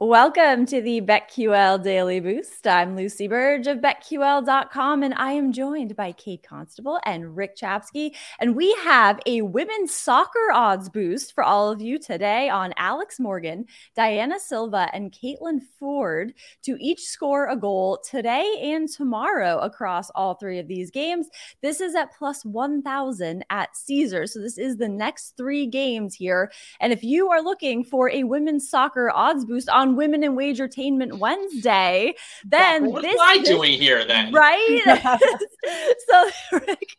Welcome to the BetQL Daily Boost. I'm Lucy Burge of BetQL.com, and I am joined by Kate Constable and Rick Chapsky. And we have a women's soccer odds boost for all of you today on Alex Morgan, Diana Silva, and Caitlin Foord to each score a goal today and tomorrow across all three of these games. This is at plus 1,000 at Caesar. So this is the next three games here. And if you are looking for a women's soccer odds boost on on Women in Wagertainment Wednesday, then what this am I this, doing here then? Right? so Rick,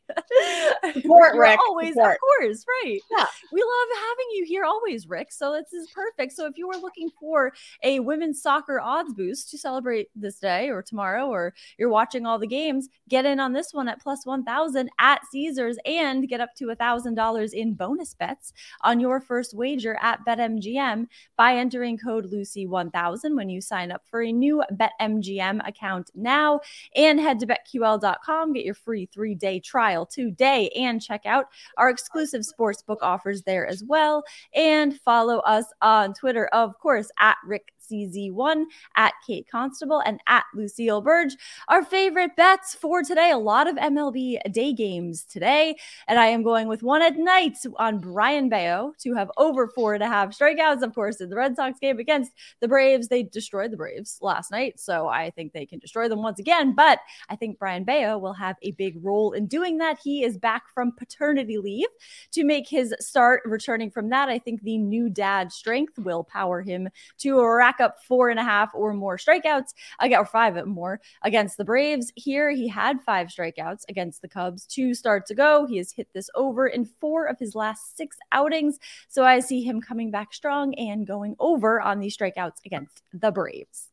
Support, Rick. always, Support. of course, right. Yeah. We love having you here always, Rick. So this is perfect. So if you are looking for a women's soccer odds boost to celebrate this day or tomorrow, or you're watching all the games, get in on this one at plus 1000 at Caesars and get up to a thousand dollars in bonus bets on your first wager at BetMGM by entering code Lucy1000 when you sign up for a new BetMGM account now. And head to betql.com, get your free three day trial today, and check out our exclusive sportsbook offers there as well. And follow us on Twitter, of course, at Rick CZ1, at Kate Constable, and at Lucille Burge. Our favorite bets for today a lot of MLB day games today. And I am going with one at night on Brayan Bello to have over four and a half strikeouts, of course, in the Red Sox game against the Braves. They destroyed the Braves last night. So I think they can destroy them once again. But I think Brayan Bello will have a big role in doing that. He is back from paternity leave to make his start returning from that. I think the new dad strength will power him to rack up four and a half or more strikeouts, uh, again, or five or more against the Braves. Here, he had five strikeouts against the Cubs two starts ago. He has hit this over in four of his last six outings. So I see him coming back strong and going over on these strikeouts against the Braves.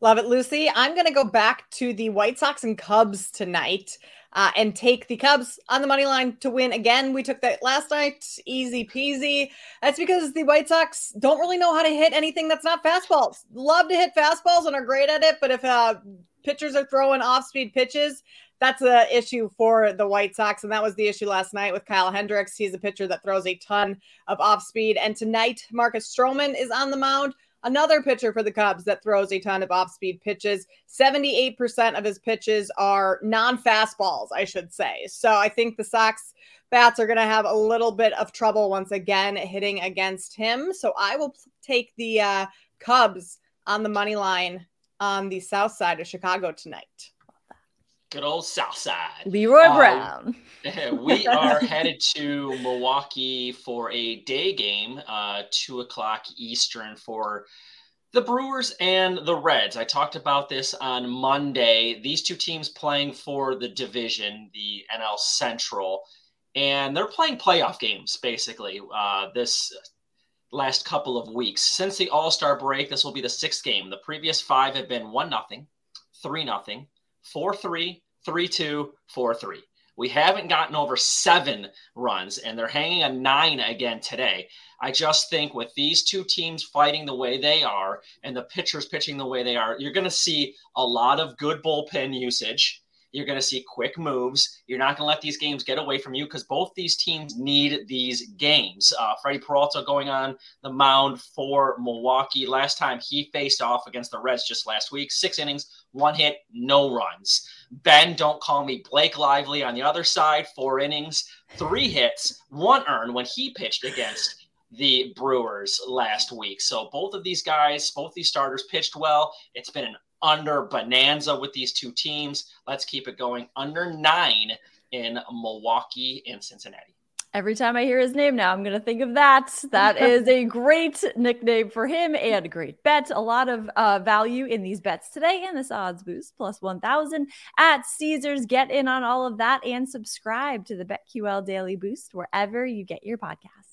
Love it, Lucy. I'm going to go back to the White Sox and Cubs tonight uh, and take the Cubs on the money line to win again. We took that last night, easy peasy. That's because the White Sox don't really know how to hit anything that's not fastballs. Love to hit fastballs and are great at it, but if uh, pitchers are throwing off speed pitches, that's the issue for the White Sox. And that was the issue last night with Kyle Hendricks. He's a pitcher that throws a ton of off speed. And tonight, Marcus Stroman is on the mound another pitcher for the Cubs that throws a ton of off speed pitches. 78% of his pitches are non fastballs, I should say. So I think the Sox bats are going to have a little bit of trouble once again hitting against him. So I will take the uh, Cubs on the money line on the south side of Chicago tonight. Good old South Side. Leroy Uh, Brown. we are headed to Milwaukee for a day game, uh, two o'clock Eastern for the Brewers and the Reds. I talked about this on Monday. These two teams playing for the division, the NL Central, and they're playing playoff games basically. Uh, this last couple of weeks since the All Star break, this will be the sixth game. The previous five have been one nothing, three nothing, four three, three two, four three. We haven't gotten over seven runs, and they're hanging a nine again today. I just think with these two teams fighting the way they are and the pitchers pitching the way they are, you're going to see a lot of good bullpen usage. You're going to see quick moves. You're not going to let these games get away from you because both these teams need these games. Uh, Freddie Peralta going on the mound for Milwaukee. Last time he faced off against the Reds just last week, six innings, one hit, no runs. Ben, don't call me Blake Lively on the other side, four innings, three hits, one earned when he pitched against the Brewers last week. So both of these guys, both these starters pitched well. It's been an under bonanza with these two teams. Let's keep it going. Under nine in Milwaukee and Cincinnati. Every time I hear his name now, I'm going to think of that. That is a great nickname for him and a great bet. A lot of uh, value in these bets today and this odds boost plus 1000 at Caesars. Get in on all of that and subscribe to the BetQL Daily Boost wherever you get your podcast.